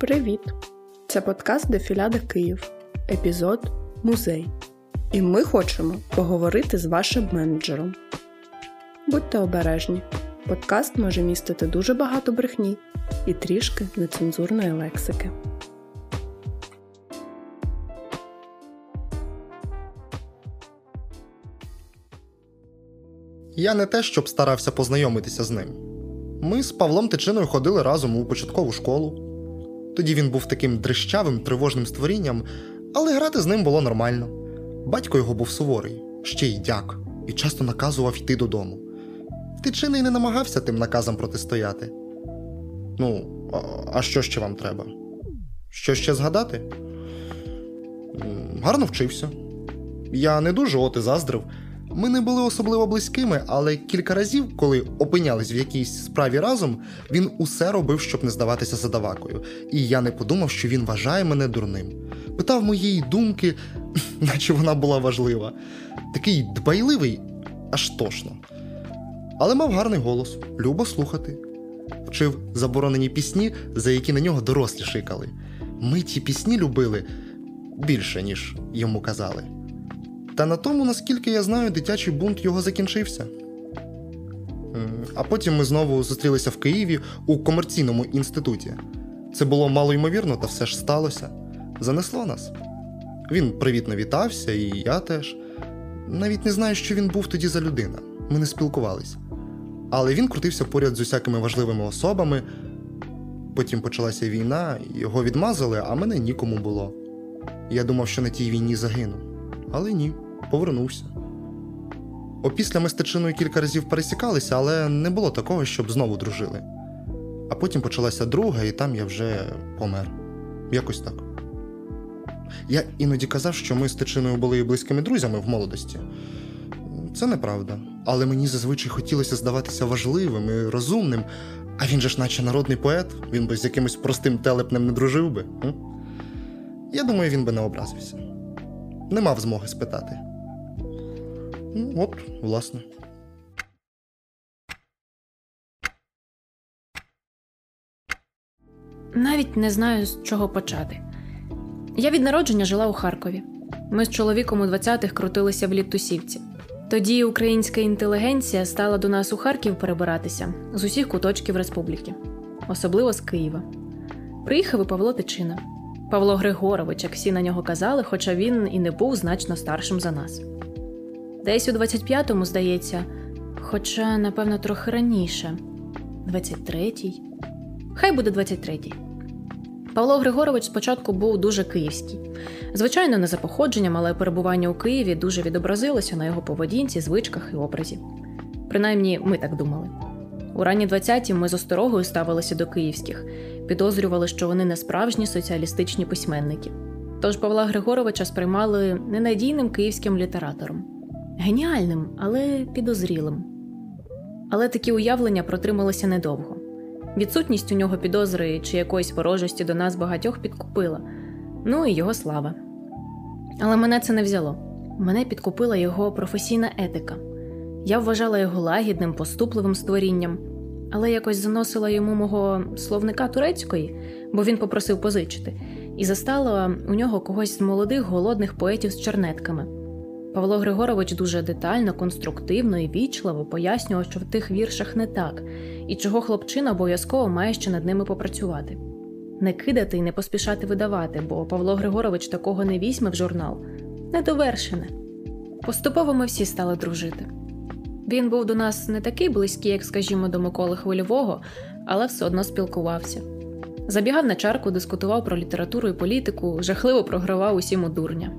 Привіт! Це подкаст Дефіляда Київ, епізод Музей. І ми хочемо поговорити з вашим менеджером. Будьте обережні, подкаст може містити дуже багато брехні і трішки нецензурної лексики. Я не те, щоб старався познайомитися з ним. Ми з Павлом Тичиною ходили разом у початкову школу. Тоді він був таким дрищавим, тривожним створінням, але грати з ним було нормально. Батько його був суворий, ще й дяк, і часто наказував йти додому. Тичини не намагався тим наказам протистояти. Ну, а що ще вам треба? Що ще згадати? Гарно вчився. Я не дуже от і заздрив. Ми не були особливо близькими, але кілька разів, коли опинялись в якійсь справі разом, він усе робив, щоб не здаватися задавакою. І я не подумав, що він вважає мене дурним. Питав моєї думки, наче вона була важлива. Такий дбайливий, аж тошно. Але мав гарний голос, любо слухати. Вчив заборонені пісні, за які на нього дорослі шикали. Ми ті пісні любили більше, ніж йому казали. Та на тому, наскільки я знаю, дитячий бунт його закінчився. А потім ми знову зустрілися в Києві у комерційному інституті. Це було мало ймовірно, та все ж сталося. Занесло нас. Він привітно вітався, і я теж. Навіть не знаю, що він був тоді за людина. Ми не спілкувались. Але він крутився поряд з усякими важливими особами. Потім почалася війна, його відмазали, а мене нікому було. Я думав, що на тій війні загину. Але ні повернувся. Опісля ми з Тичиною кілька разів пересікалися, але не було такого, щоб знову дружили. А потім почалася друга, і там я вже помер. Якось так. Я іноді казав, що ми з Тичиною були близькими друзями в молодості. Це неправда. Але мені зазвичай хотілося здаватися важливим і розумним, а він же ж, наче народний поет, він би з якимось простим телепнем не дружив би. Я думаю, він би не образився. Не мав змоги спитати. Ну, От, власне. Навіть не знаю, з чого почати. Я від народження жила у Харкові. Ми з чоловіком у 20-х крутилися в Літусівці. Тоді українська інтелігенція стала до нас у Харків перебиратися з усіх куточків республіки, особливо з Києва. Приїхав і Павло Тичина, Павло Григорович, як всі на нього казали, хоча він і не був значно старшим за нас. Десь у 25-му, здається, хоча, напевно, трохи раніше 23-й. Хай буде 23-й. Павло Григорович спочатку був дуже київський. Звичайно, не за походженням, але перебування у Києві дуже відобразилося на його поведінці, звичках і образі. Принаймні, ми так думали. У ранні 20-ті ми з осторогою ставилися до київських, підозрювали, що вони не справжні соціалістичні письменники. Тож Павла Григоровича сприймали ненадійним київським літератором геніальним, але підозрілим. Але такі уявлення протрималися недовго. Відсутність у нього підозри чи якоїсь ворожості до нас багатьох підкупила, ну і його слава. Але мене це не взяло. Мене підкупила його професійна етика. Я вважала його лагідним, поступливим створінням, але якось заносила йому мого словника турецької, бо він попросив позичити, і застала у нього когось з молодих голодних поетів з чернетками. Павло Григорович дуже детально, конструктивно і вічливо пояснював, що в тих віршах не так, і чого хлопчина обов'язково має ще над ними попрацювати. Не кидати і не поспішати видавати, бо Павло Григорович такого не візьме в журнал, недовершене. Поступово ми всі стали дружити. Він був до нас не такий близький, як, скажімо, до Миколи Хвильового, але все одно спілкувався. Забігав на чарку, дискутував про літературу і політику, жахливо програвав усім у дурня.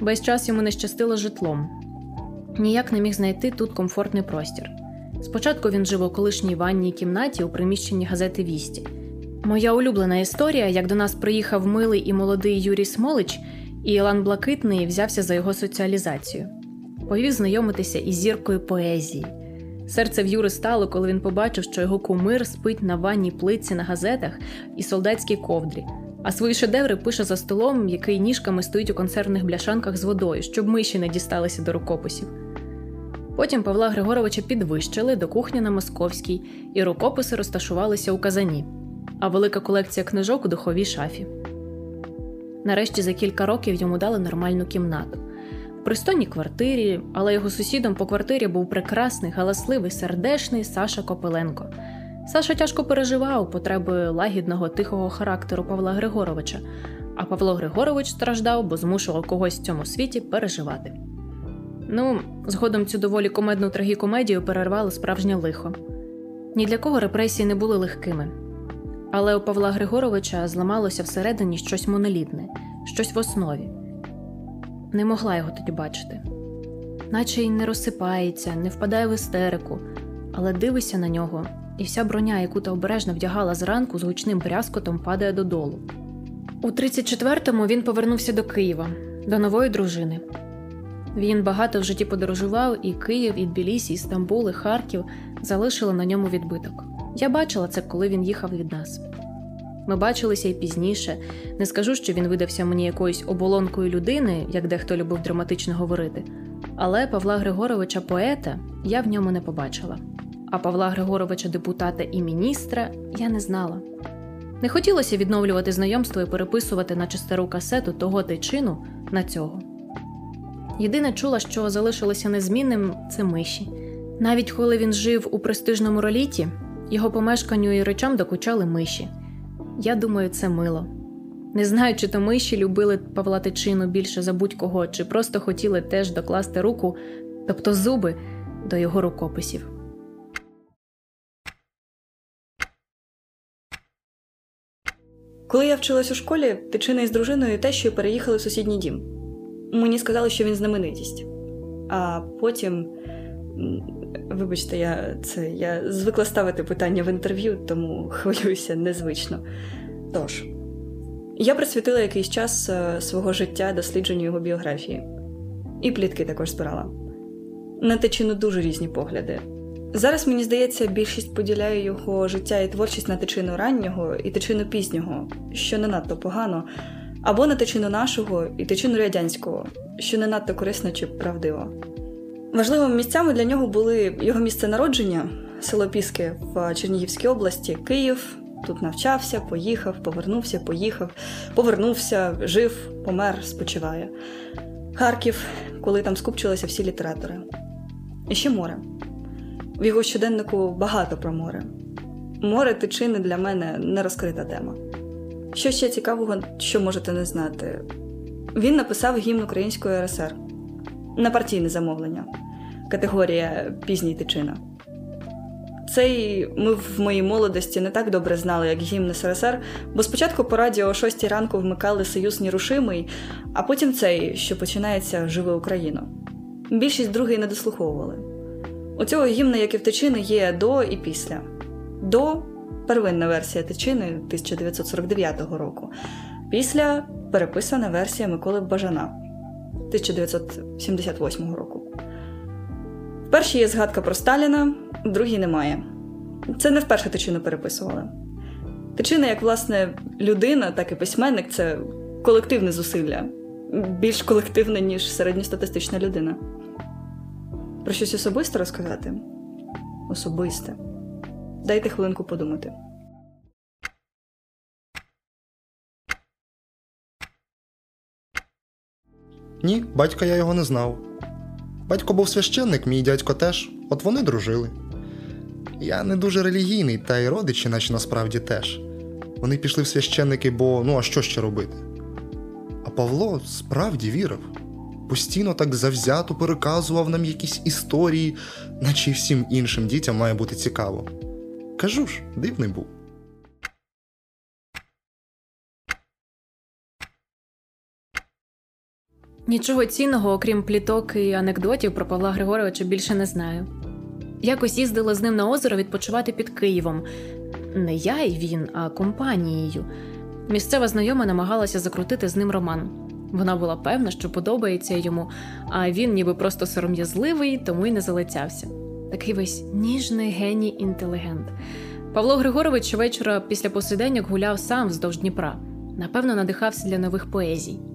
Весь час йому не щастило житлом. Ніяк не міг знайти тут комфортний простір. Спочатку він жив у колишній ванній кімнаті у приміщенні газети Вісті. Моя улюблена історія, як до нас приїхав милий і молодий Юрій Смолич, і Ілан Блакитний взявся за його соціалізацію. Повів знайомитися із зіркою поезії. Серце в Юри стало, коли він побачив, що його кумир спить на ванній плитці на газетах і солдатській ковдрі, а свої шедеври пише за столом, який ніжками стоїть у консервних бляшанках з водою, щоб миші не дісталися до рукописів. Потім Павла Григоровича підвищили до кухні на Московській, і рукописи розташувалися у казані. а велика колекція книжок у духовій шафі. Нарешті за кілька років йому дали нормальну кімнату. Пристойній квартирі, але його сусідом по квартирі був прекрасний, галасливий, сердешний Саша Копиленко. Саша тяжко переживав потреби лагідного тихого характеру Павла Григоровича, а Павло Григорович страждав, бо змушував когось в цьому світі переживати. Ну, згодом цю доволі комедну трагікомедію перервало справжнє лихо. Ні для кого репресії не були легкими. Але у Павла Григоровича зламалося всередині щось монолітне, щось в основі. Не могла його тоді бачити, наче й не розсипається, не впадає в істерику, але дивишся на нього, і вся броня, яку та обережно вдягала зранку, з гучним брязкотом падає додолу. У 34-му він повернувся до Києва, до нової дружини. Він багато в житті подорожував, і Київ, і Тбілісі, і Стамбул, і Харків залишили на ньому відбиток. Я бачила це, коли він їхав від нас. Ми бачилися і пізніше. Не скажу, що він видався мені якоюсь оболонкою людини, як дехто любив драматично говорити. Але Павла Григоровича поета я в ньому не побачила. А Павла Григоровича депутата і міністра я не знала. Не хотілося відновлювати знайомство і переписувати наче стару касету того тичину на цього. Єдине чула, що залишилося незмінним це миші. Навіть коли він жив у престижному роліті, його помешканню і речам докучали миші. Я думаю, це мило. Не знаю, чи то миші любили Павла Тичину більше за будь-кого, чи просто хотіли теж докласти руку, тобто зуби, до його рукописів. Коли я вчилась у школі, Тичина із дружиною тещою переїхали в сусідній дім. Мені сказали, що він знаменитість. А потім, вибачте, я це я звикла ставити питання в інтерв'ю, тому хвилююся незвично. Тож, я присвятила якийсь час е, свого життя дослідженню його біографії, і плітки також збирала. На тичину дуже різні погляди. Зараз мені здається, більшість поділяє його життя і творчість на тичину раннього і тичину пізнього, що не надто погано, або на тичину нашого і тичину радянського, що не надто корисно чи правдиво. Важливими місцями для нього були його місце народження, село Піски в Чернігівській області, Київ. Тут навчався, поїхав, повернувся, поїхав, повернувся, жив, помер, спочиває. Харків, коли там скупчилися всі літератори. І ще море. В його щоденнику багато про море. Море тичини для мене не розкрита тема. Що ще цікавого, що можете не знати, він написав гімн Української РСР на партійне замовлення, категорія пізній тичина. Цей ми в моїй молодості не так добре знали, як гімн СРСР, бо спочатку по радіо о 6 ранку вмикали Союз Нерушимий, а потім цей, що починається Живе Україна. Більшість другий не дослуховували. У цього гімна, як і в тичини, є до і після. До первинна версія тичини 1949 року. Після переписана версія Миколи Бажана 1978 року. В першій є згадка про Сталіна, в другій немає. Це не вперше тичину переписували. Тичина, як власне людина, так і письменник це колективне зусилля, більш колективне, ніж середньостатистична людина. Про щось особисте розказати? Особисте. Дайте хвилинку подумати. Ні, батька я його не знав. Батько був священник, мій дядько теж, от вони дружили. Я не дуже релігійний, та й родичі, наче насправді теж. Вони пішли в священники, бо ну а що ще робити? А Павло справді вірив. Постійно так завзято переказував нам якісь історії, наче й всім іншим дітям має бути цікаво. Кажу ж, дивний був. Нічого цінного, окрім пліток і анекдотів про Павла Григоровича, більше не знаю. Якось їздила з ним на озеро відпочивати під Києвом. Не я і він, а компанією. Місцева знайома намагалася закрутити з ним роман. Вона була певна, що подобається йому, а він, ніби просто сором'язливий, тому й не залицявся. Такий весь ніжний геній інтелігент. Павло Григорович щовечора після посиденьок гуляв сам вздовж Дніпра. Напевно, надихався для нових поезій.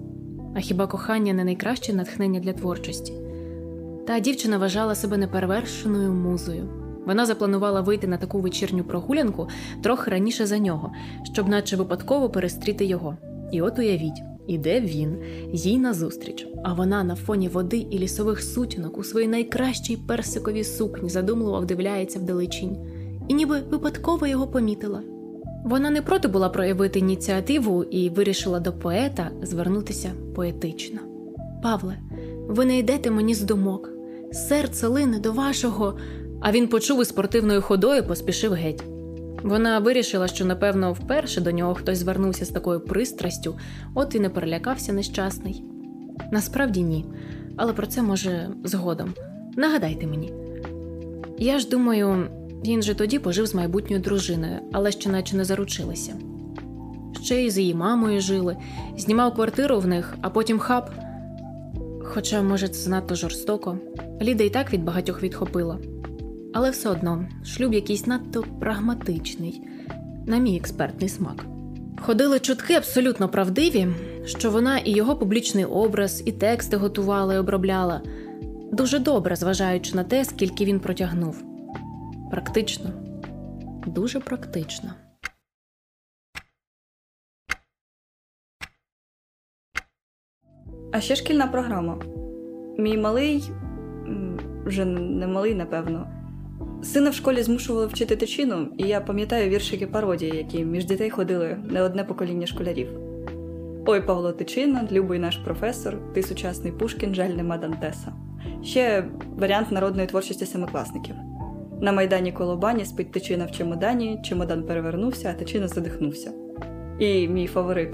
А хіба кохання не найкраще натхнення для творчості? Та дівчина вважала себе неперевершеною музою. Вона запланувала вийти на таку вечірню прогулянку трохи раніше за нього, щоб, наче випадково, перестріти його. І от уявіть, іде він, їй назустріч, а вона на фоні води і лісових сутінок у своїй найкращій персиковій сукні задумливо вдивляється вдалечінь, і ніби випадково його помітила. Вона не проти була проявити ініціативу і вирішила до поета звернутися поетично. Павле, ви не йдете мені з думок, серце лине до вашого. А він почув і спортивною ходою поспішив геть. Вона вирішила, що, напевно, вперше до нього хтось звернувся з такою пристрастю, от і не перелякався нещасний. Насправді ні, але про це може згодом. Нагадайте мені. Я ж думаю, він же тоді пожив з майбутньою дружиною, але ще наче не заручилися. Ще й з її мамою жили, знімав квартиру в них, а потім хап. Хоча, може, це занадто жорстоко. Ліда і так від багатьох відхопила. Але все одно шлюб якийсь надто прагматичний, на мій експертний смак. Ходили чутки абсолютно правдиві, що вона і його публічний образ, і тексти готувала і обробляла дуже добре, зважаючи на те, скільки він протягнув. Практично, дуже практично. А ще шкільна програма. Мій малий, вже не малий, напевно. Сина в школі змушували вчити тичину, і я пам'ятаю віршики пародії, які між дітей ходили не одне покоління школярів. Ой, Павло Тичина, любий наш професор, ти сучасний Пушкін, жаль нема Дантеса. Ще варіант народної творчості семикласників. На майдані колобані спить тичина в чемодані, чемодан перевернувся, а тичина задихнувся. І мій фаворит.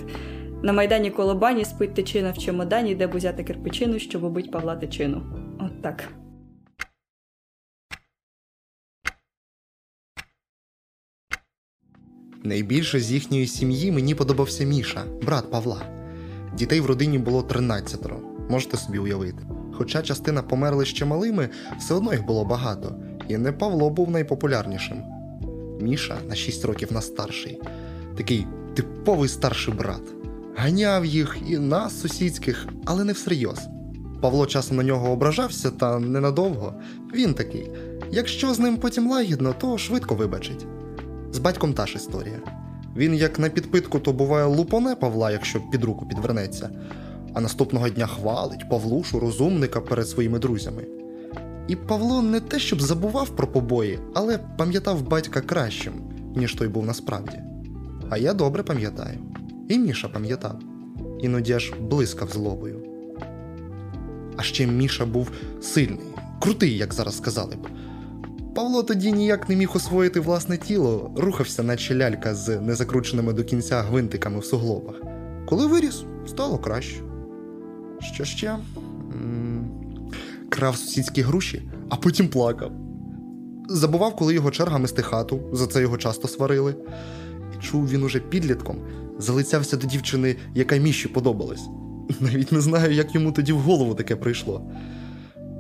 На майдані колобані спить тичина в чемодані, де бузяти кирпичину, щоб убить Павла Тичину. От так. Найбільше з їхньої сім'ї мені подобався Міша, брат Павла. Дітей в родині було 13, можете собі уявити. Хоча частина померли ще малими, все одно їх було багато, і не Павло був найпопулярнішим. Міша на 6 років нас старший, такий типовий старший брат. Ганяв їх і нас, сусідських, але не всерйоз. Павло часом на нього ображався, та ненадовго. Він такий. Якщо з ним потім лагідно, то швидко вибачить. З батьком та ж історія. Він як на підпитку, то буває лупоне Павла, якщо під руку підвернеться, а наступного дня хвалить Павлушу, розумника перед своїми друзями. І Павло не те, щоб забував про побої, але пам'ятав батька кращим, ніж той був насправді. А я добре пам'ятаю. І Міша пам'ятав, іноді аж блискав злобою. А ще Міша був сильний, крутий, як зараз сказали б. Павло тоді ніяк не міг освоїти власне тіло, рухався, наче лялька з незакрученими до кінця гвинтиками в суглобах. Коли виріс, стало краще. Що ще? Крав сусідські груші, а потім плакав. Забував, коли його черга мести хату, за це його часто сварили. І чув він уже підлітком, залицявся до дівчини, яка міші подобалась. Навіть не знаю, як йому тоді в голову таке прийшло.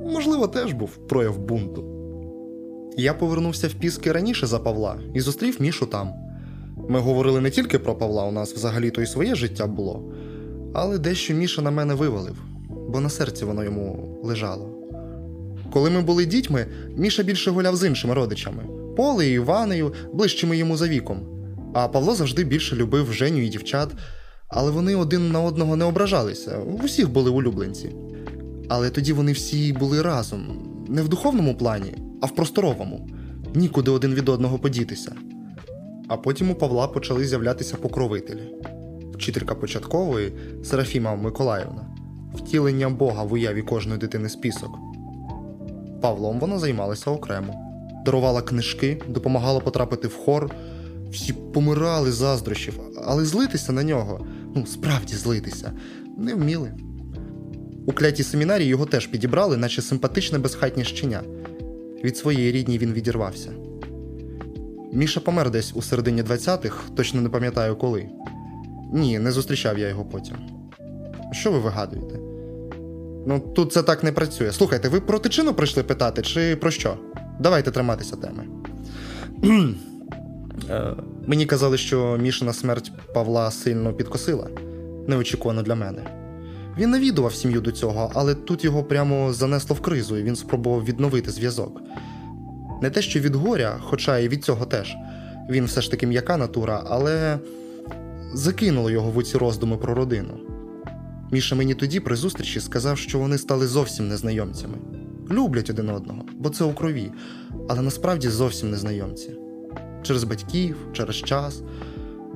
Можливо, теж був прояв бунту. Я повернувся в Піски раніше за Павла і зустрів Мішу там. Ми говорили не тільки про Павла, у нас взагалі-то і своє життя було, але дещо Міша на мене вивалив, бо на серці воно йому лежало. Коли ми були дітьми, Міша більше гуляв з іншими родичами Полею, Іванею, ближчими йому за віком. А Павло завжди більше любив Женю і дівчат, але вони один на одного не ображалися, в усіх були улюбленці. Але тоді вони всі були разом, не в духовному плані, а в просторовому, нікуди один від одного подітися. А потім у Павла почали з'являтися покровителі, вчителька початкової Серафіма Миколаївна, втілення Бога в уяві кожної дитини список. Павлом вона займалася окремо, дарувала книжки, допомагала потрапити в хор. Всі помирали заздрощів, але злитися на нього, ну справді злитися, не вміли. У клятій семінарії його теж підібрали, наче симпатичне безхатнє щеня. Від своєї рідні він відірвався. Міша помер десь у середині 20-х, точно не пам'ятаю коли. Ні, не зустрічав я його потім. Що ви вигадуєте? Ну, тут це так не працює. Слухайте, ви про тичину прийшли питати, чи про що? Давайте триматися теми. Е, Мені казали, що Мішина смерть Павла сильно підкосила, неочікувано для мене. Він навідував сім'ю до цього, але тут його прямо занесло в кризу, і він спробував відновити зв'язок. Не те, що від горя, хоча і від цього теж. Він все ж таки м'яка натура, але закинуло його в ці роздуми про родину. Міша мені тоді при зустрічі сказав, що вони стали зовсім незнайомцями. Люблять один одного, бо це у крові, але насправді зовсім незнайомці. Через батьків, через час.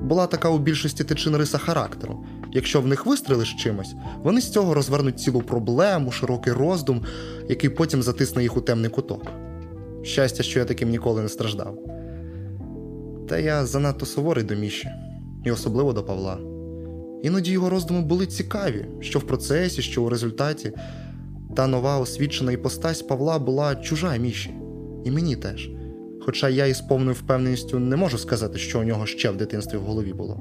Була така у більшості тичин риса характеру. Якщо в них вистрелиш чимось, вони з цього розвернуть цілу проблему, широкий роздум, який потім затисне їх у темний куток. Щастя, що я таким ніколи не страждав. Та я занадто суворий до Міші, і особливо до Павла. Іноді його роздуми були цікаві, що в процесі, що у результаті. Та нова освічена іпостась Павла була чужа Міші, і мені теж. Хоча я із повною впевненістю не можу сказати, що у нього ще в дитинстві в голові було.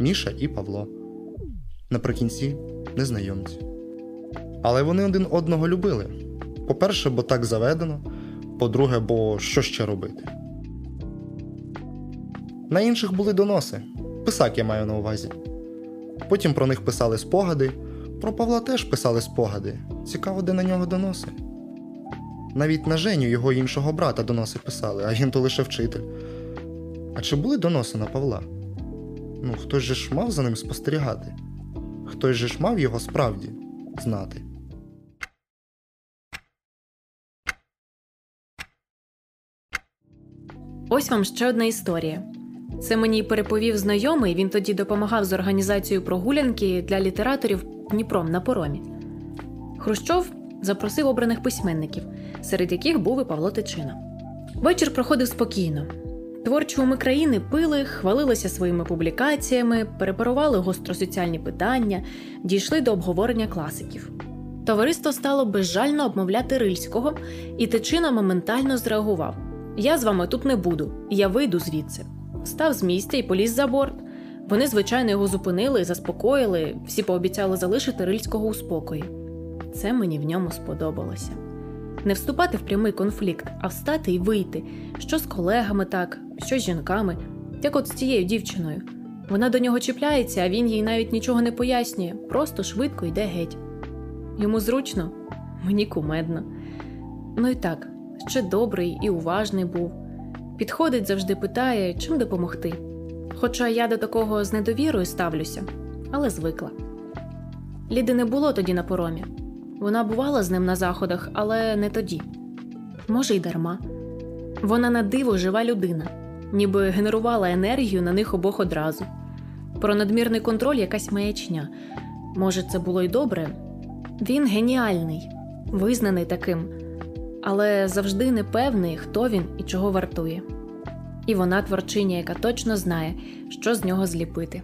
Міша і Павло. Наприкінці незнайомці. Але вони один одного любили. По-перше, бо так заведено, по-друге, бо що ще робити. На інших були доноси. Писак я маю на увазі. Потім про них писали спогади. Про Павла теж писали спогади. Цікаво, де на нього доноси. Навіть на Женю його іншого брата доноси писали, а він то лише вчитель. А чи були доноси на Павла? Ну, хтось же ж мав за ним спостерігати. Хтось же ж мав його справді знати. Ось вам ще одна історія. Це мені переповів знайомий. Він тоді допомагав з організацією прогулянки для літераторів Дніпром на поромі. Хрущов запросив обраних письменників, серед яких був і Павло Тичина. Вечір проходив спокійно. Творчі уми країни пили, хвалилися своїми публікаціями, перепарували гостросоціальні питання, дійшли до обговорення класиків. Товариство стало безжально обмовляти Рильського, і Тичина моментально зреагував: Я з вами тут не буду, я вийду звідси. Став з місця і поліз за борт. Вони, звичайно, його зупинили, заспокоїли, всі пообіцяли залишити Рильського у спокої. Це мені в ньому сподобалося. Не вступати в прямий конфлікт, а встати і вийти, що з колегами так, що з жінками, як от з цією дівчиною. Вона до нього чіпляється, а він їй навіть нічого не пояснює, просто швидко йде геть. Йому зручно, мені кумедно. Ну і так, ще добрий і уважний був. Підходить, завжди питає, чим допомогти. Хоча я до такого з недовірою ставлюся, але звикла. Ліди не було тоді на поромі. Вона бувала з ним на заходах, але не тоді. Може, й дарма. Вона на диво жива людина, ніби генерувала енергію на них обох одразу. Про надмірний контроль якась маячня. Може, це було й добре. Він геніальний, визнаний таким, але завжди непевний, хто він і чого вартує. І вона творчиня, яка точно знає, що з нього зліпити.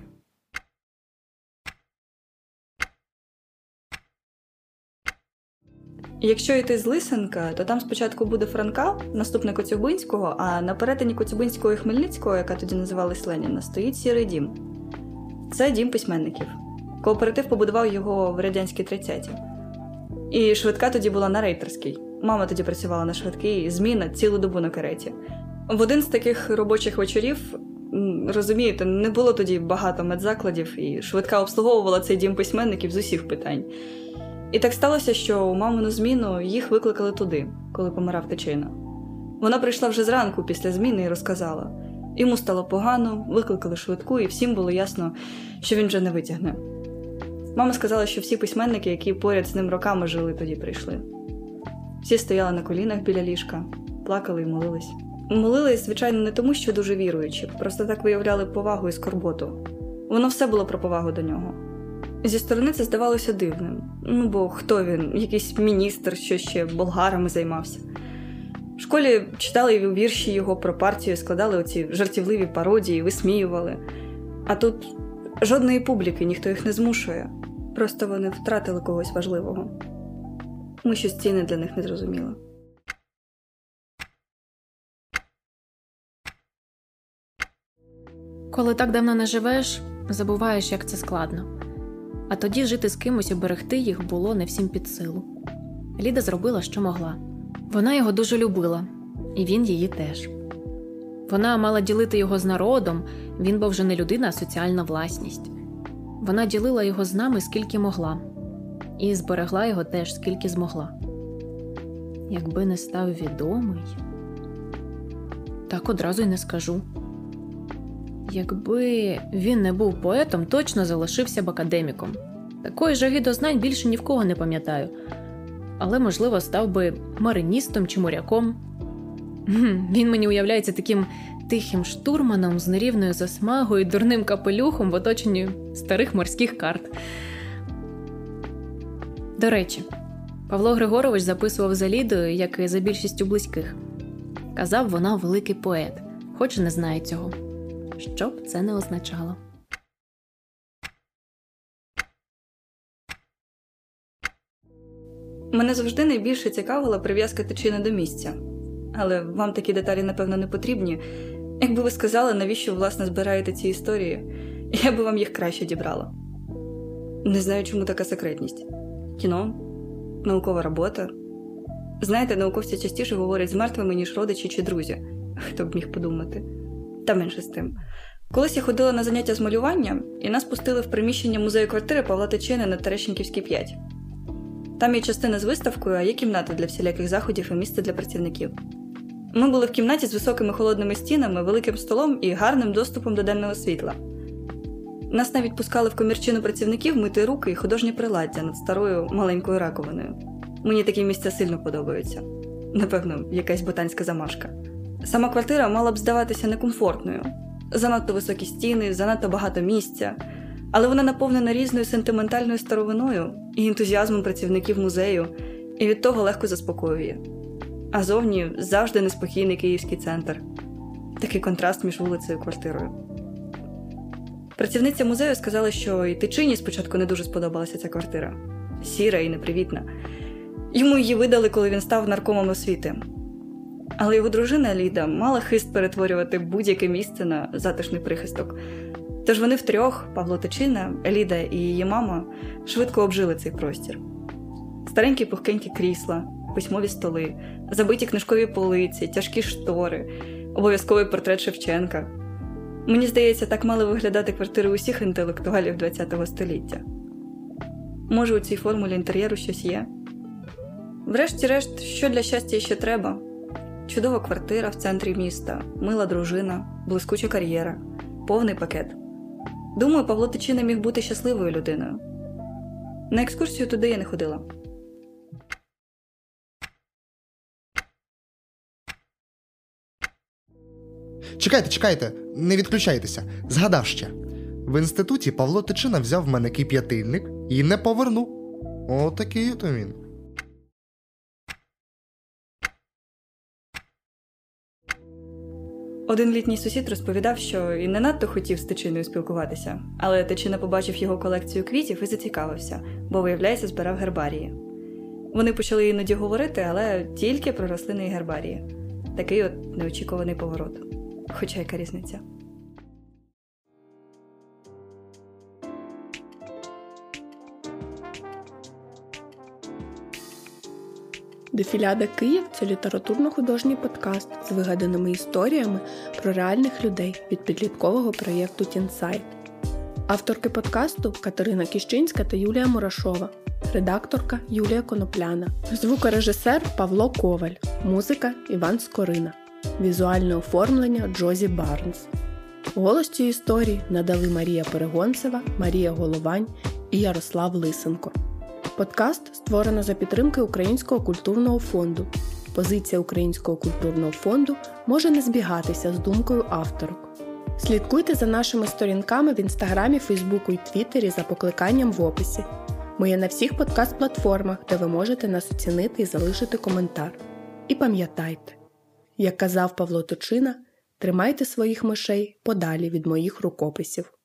Якщо йти з Лисенка, то там спочатку буде Франка, наступник Коцюбинського, а на перетині Коцюбинського і Хмельницького, яка тоді називалась Леніна, стоїть сірий дім. Це дім письменників. Кооператив побудував його в радянські 30-ті. І швидка тоді була на рейтерській. Мама тоді працювала на швидкій, зміна цілу добу на кареті. В один з таких робочих вечорів, розумієте, не було тоді багато медзакладів, і швидка обслуговувала цей дім письменників з усіх питань. І так сталося, що у мамину зміну їх викликали туди, коли помирав тичина. Вона прийшла вже зранку після зміни і розказала. Йому стало погано, викликали швидку, і всім було ясно, що він вже не витягне. Мама сказала, що всі письменники, які поряд з ним роками жили, тоді прийшли. Всі стояли на колінах біля ліжка, плакали і молились. Молились, звичайно, не тому, що дуже віруючи, просто так виявляли повагу і скорботу. Воно все було про повагу до нього. Зі сторони це здавалося дивним. Ну бо хто він, якийсь міністр, що ще болгарами займався. В школі читали вірші його про партію, складали оці жартівливі пародії, висміювали. А тут жодної публіки, ніхто їх не змушує. Просто вони втратили когось важливого. Ми щось ціни для них не зрозуміло. Коли так давно не живеш, забуваєш, як це складно. А тоді жити з кимось і берегти їх було не всім під силу. Ліда зробила, що могла. Вона його дуже любила, і він її теж. Вона мала ділити його з народом, він був вже не людина, а соціальна власність. Вона ділила його з нами скільки могла, і зберегла його теж скільки змогла. Якби не став відомий, так одразу й не скажу. Якби він не був поетом, точно залишився б академіком. Такої жаги до знань більше ні в кого не пам'ятаю, але, можливо, став би мариністом чи моряком. Він мені уявляється таким тихим штурманом з нерівною засмагою, дурним капелюхом в оточенні старих морських карт. До речі, Павло Григорович записував за Лідою, як і за більшістю близьких. Казав, вона великий поет, хоч і не знає цього. Що б це не означало. Мене завжди найбільше цікавила прив'язка тичини до місця. Але вам такі деталі, напевно, не потрібні. Якби ви сказали, навіщо власне збираєте ці історії, я би вам їх краще дібрала. Не знаю, чому така секретність. Кіно, наукова робота. Знаєте, науковці частіше говорять з мертвими, ніж родичі чи друзі. Хто б міг подумати? Та менше з тим. Колись я ходила на заняття з малювання, і нас пустили в приміщення музею квартири Павла Тичини на Терещенківській 5. Там є частина з виставкою, а є кімната для всіляких заходів і місце для працівників. Ми були в кімнаті з високими холодними стінами, великим столом і гарним доступом до денного світла. Нас навіть пускали в комірчину працівників мити руки і художні приладдя над старою маленькою раковиною. Мені такі місця сильно подобаються. Напевно, якась ботанська замашка. Сама квартира мала б здаватися некомфортною. Занадто високі стіни, занадто багато місця, але вона наповнена різною сентиментальною старовиною і ентузіазмом працівників музею, і від того легко заспокоює. А зовні завжди неспокійний київський центр. Такий контраст між вулицею і квартирою. Працівниця музею сказала, що і Тичині спочатку не дуже сподобалася ця квартира сіра і непривітна. Йому її видали, коли він став наркомом освіти. Але його дружина Ліда мала хист перетворювати будь-яке місце на затишний прихисток. Тож вони втрьох, Павло Тичина, Ліда і її мама, швидко обжили цей простір. Старенькі пухкенькі крісла, письмові столи, забиті книжкові полиці, тяжкі штори, обов'язковий портрет Шевченка. Мені здається, так мали виглядати квартири усіх інтелектуалів ХХ століття. Може, у цій формулі інтер'єру щось є? Врешті-решт, що для щастя ще треба? Чудова квартира в центрі міста, мила дружина, блискуча кар'єра, повний пакет. Думаю, Павло Тичина міг бути щасливою людиною. На екскурсію туди я не ходила. Чекайте, чекайте, не відключайтеся. Згадав ще. В інституті Павло Тичина взяв в мене кип'ятильник і не повернув. Отакий то він. Один літній сусід розповідав, що і не надто хотів з тичиною спілкуватися, але тичина побачив його колекцію квітів і зацікавився, бо, виявляється, збирав гербарії. Вони почали іноді говорити, але тільки про рослини і гербарії. Такий от неочікуваний поворот. Хоча яка різниця. Дефіляда Київ це літературно-художній подкаст з вигаданими історіями про реальних людей від підліткового проєкту Тінсайт. Авторки подкасту Катерина Кіщинська та Юлія Мурашова, редакторка Юлія Конопляна, звукорежисер Павло Коваль, музика Іван Скорина, візуальне оформлення Джозі Барнс. Голос цієї історії надали Марія Перегонцева, Марія Головань і Ярослав Лисенко. Подкаст створено за підтримки Українського культурного фонду. Позиція Українського культурного фонду може не збігатися з думкою авторок. Слідкуйте за нашими сторінками в інстаграмі, Фейсбуку і Твіттері за покликанням в описі. Ми є на всіх подкаст-платформах, де ви можете нас оцінити і залишити коментар. І пам'ятайте, як казав Павло Точина, тримайте своїх мишей подалі від моїх рукописів.